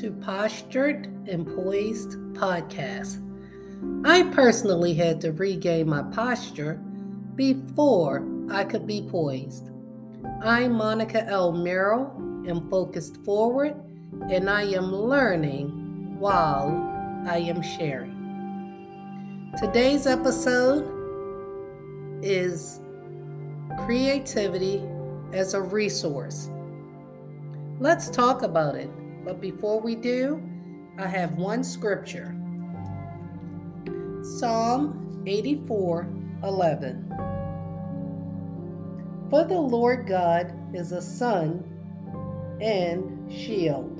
to Postured and Poised podcast. I personally had to regain my posture before I could be poised. I'm Monica L. Merrill, am focused forward, and I am learning while I am sharing. Today's episode is creativity as a resource. Let's talk about it. But before we do, I have one scripture Psalm 84 11. For the Lord God is a sun and shield.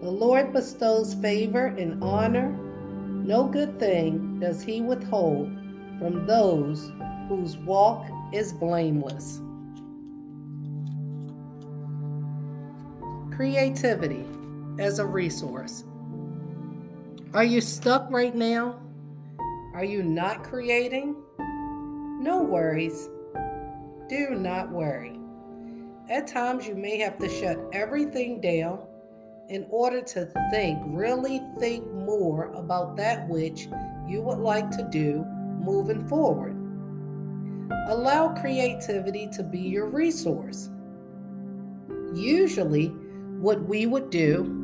The Lord bestows favor and honor. No good thing does he withhold from those whose walk is blameless. Creativity as a resource. Are you stuck right now? Are you not creating? No worries. Do not worry. At times, you may have to shut everything down in order to think, really think more about that which you would like to do moving forward. Allow creativity to be your resource. Usually, what we would do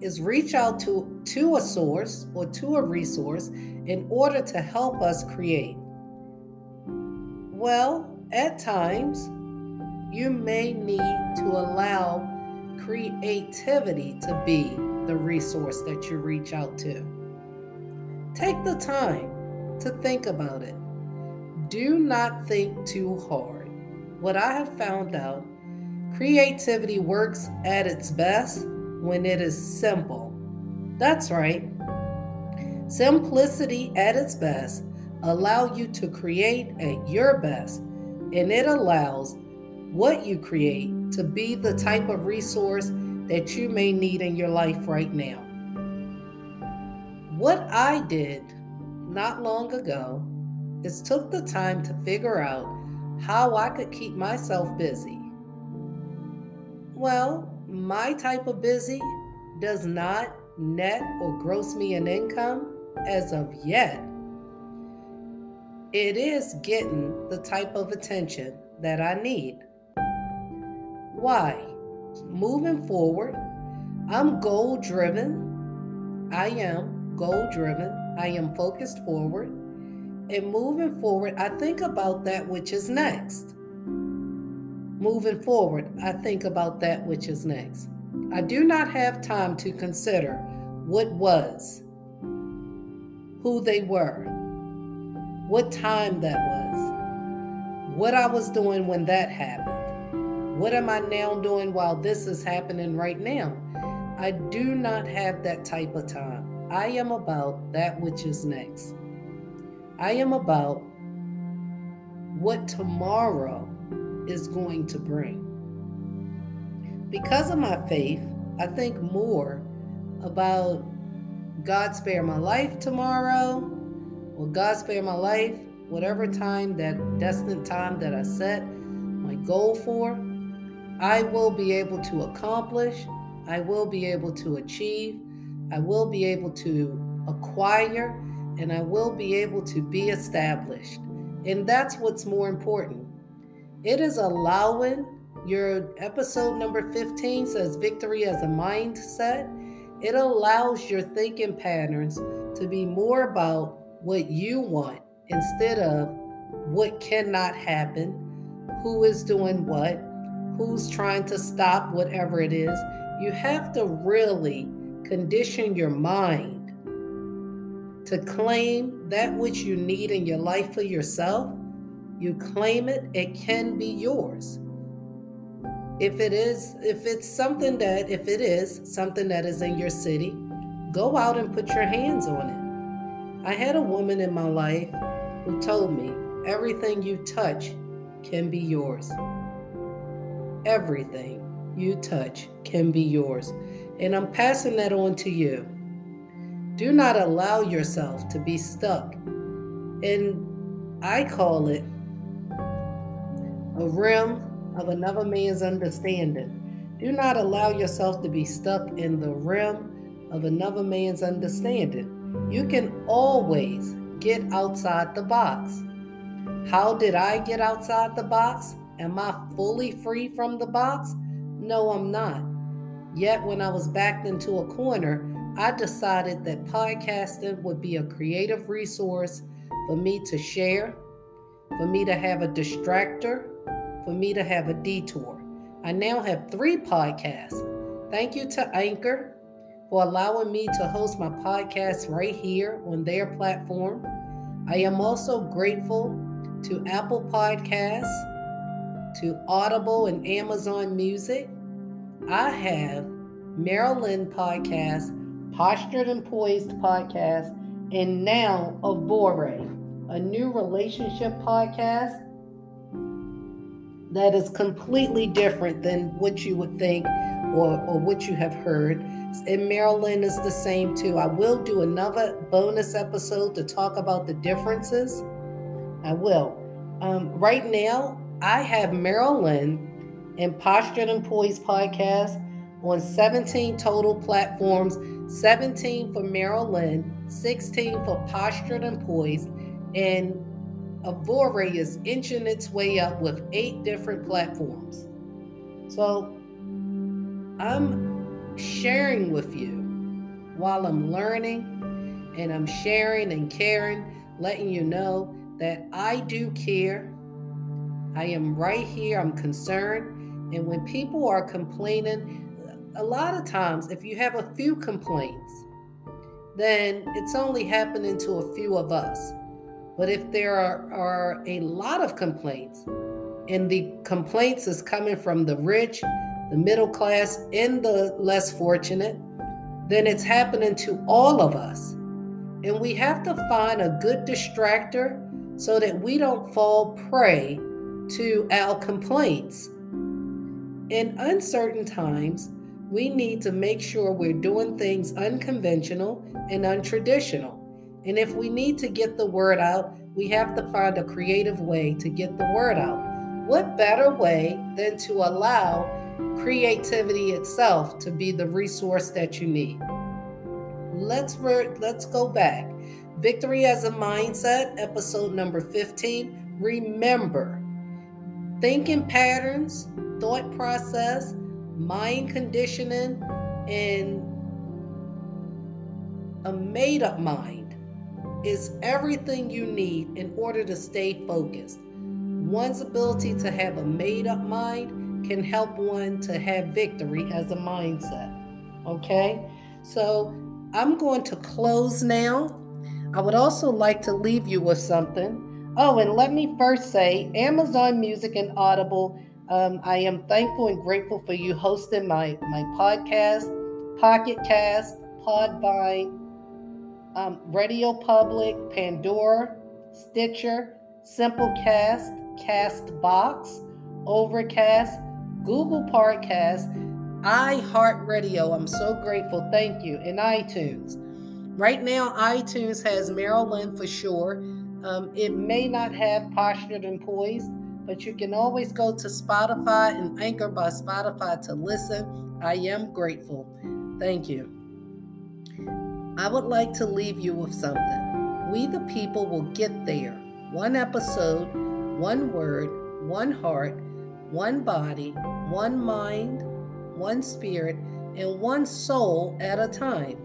is reach out to, to a source or to a resource in order to help us create. Well, at times, you may need to allow creativity to be the resource that you reach out to. Take the time to think about it. Do not think too hard. What I have found out Creativity works at its best when it is simple. That's right. Simplicity at its best allow you to create at your best, and it allows what you create to be the type of resource that you may need in your life right now. What I did not long ago is took the time to figure out how I could keep myself busy well, my type of busy does not net or gross me an income as of yet. It is getting the type of attention that I need. Why? Moving forward, I'm goal driven. I am goal driven. I am focused forward. And moving forward, I think about that which is next moving forward, I think about that which is next. I do not have time to consider what was, who they were, what time that was, what I was doing when that happened, what am I now doing while this is happening right now. I do not have that type of time. I am about that which is next. I am about what tomorrow is going to bring. Because of my faith, I think more about God spare my life tomorrow, or God spare my life, whatever time that destined time that I set my goal for, I will be able to accomplish, I will be able to achieve, I will be able to acquire, and I will be able to be established. And that's what's more important. It is allowing your episode number 15 says victory as a mindset. It allows your thinking patterns to be more about what you want instead of what cannot happen, who is doing what, who's trying to stop whatever it is. You have to really condition your mind to claim that which you need in your life for yourself you claim it, it can be yours. If it is, if it's something that, if it is something that is in your city, go out and put your hands on it. I had a woman in my life who told me everything you touch can be yours. Everything you touch can be yours. And I'm passing that on to you. Do not allow yourself to be stuck. And I call it a rim of another man's understanding. Do not allow yourself to be stuck in the rim of another man's understanding. You can always get outside the box. How did I get outside the box? Am I fully free from the box? No, I'm not. Yet, when I was backed into a corner, I decided that podcasting would be a creative resource for me to share, for me to have a distractor, for me to have a detour. I now have three podcasts. Thank you to Anchor for allowing me to host my podcast right here on their platform. I am also grateful to Apple Podcasts, to Audible and Amazon Music. I have Marilyn Podcast, Postured and Poised Podcast, and now Avore, a new relationship podcast that is completely different than what you would think or, or what you have heard. And Marilyn is the same too. I will do another bonus episode to talk about the differences. I will. Um, right now, I have Marilyn and Postured and Poised podcast on 17 total platforms 17 for Marilyn, 16 for Postured and Poised, and Avore is inching its way up with eight different platforms. So I'm sharing with you while I'm learning and I'm sharing and caring, letting you know that I do care. I am right here, I'm concerned. And when people are complaining, a lot of times, if you have a few complaints, then it's only happening to a few of us. But if there are, are a lot of complaints, and the complaints is coming from the rich, the middle class, and the less fortunate, then it's happening to all of us. And we have to find a good distractor so that we don't fall prey to our complaints. In uncertain times, we need to make sure we're doing things unconventional and untraditional. And if we need to get the word out, we have to find a creative way to get the word out. What better way than to allow creativity itself to be the resource that you need? Let's re- let's go back. Victory as a mindset, episode number 15. Remember, thinking patterns, thought process, mind conditioning, and a made up mind is everything you need in order to stay focused. One's ability to have a made up mind can help one to have victory as a mindset. Okay? So I'm going to close now. I would also like to leave you with something. Oh, and let me first say Amazon Music and Audible. Um, I am thankful and grateful for you hosting my, my podcast, Pocket Cast, Podbean, um, Radio Public, Pandora, Stitcher, Simplecast, Castbox, Overcast, Google Podcast, iHeartRadio. I'm so grateful. Thank you. And iTunes. Right now, iTunes has Marilyn for sure. Um, it may not have Postured and Poised, but you can always go to Spotify and Anchor by Spotify to listen. I am grateful. Thank you. I would like to leave you with something. We, the people, will get there. One episode, one word, one heart, one body, one mind, one spirit, and one soul at a time.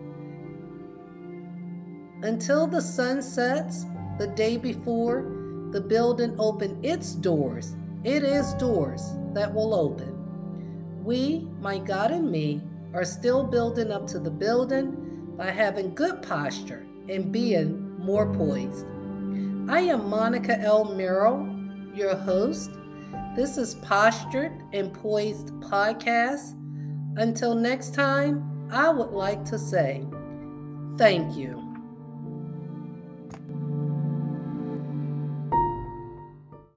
Until the sun sets the day before the building opened its doors, it is doors that will open. We, my God and me, are still building up to the building by having good posture and being more poised. I am Monica L. Merrill, your host. This is Postured and Poised Podcast. Until next time, I would like to say thank you.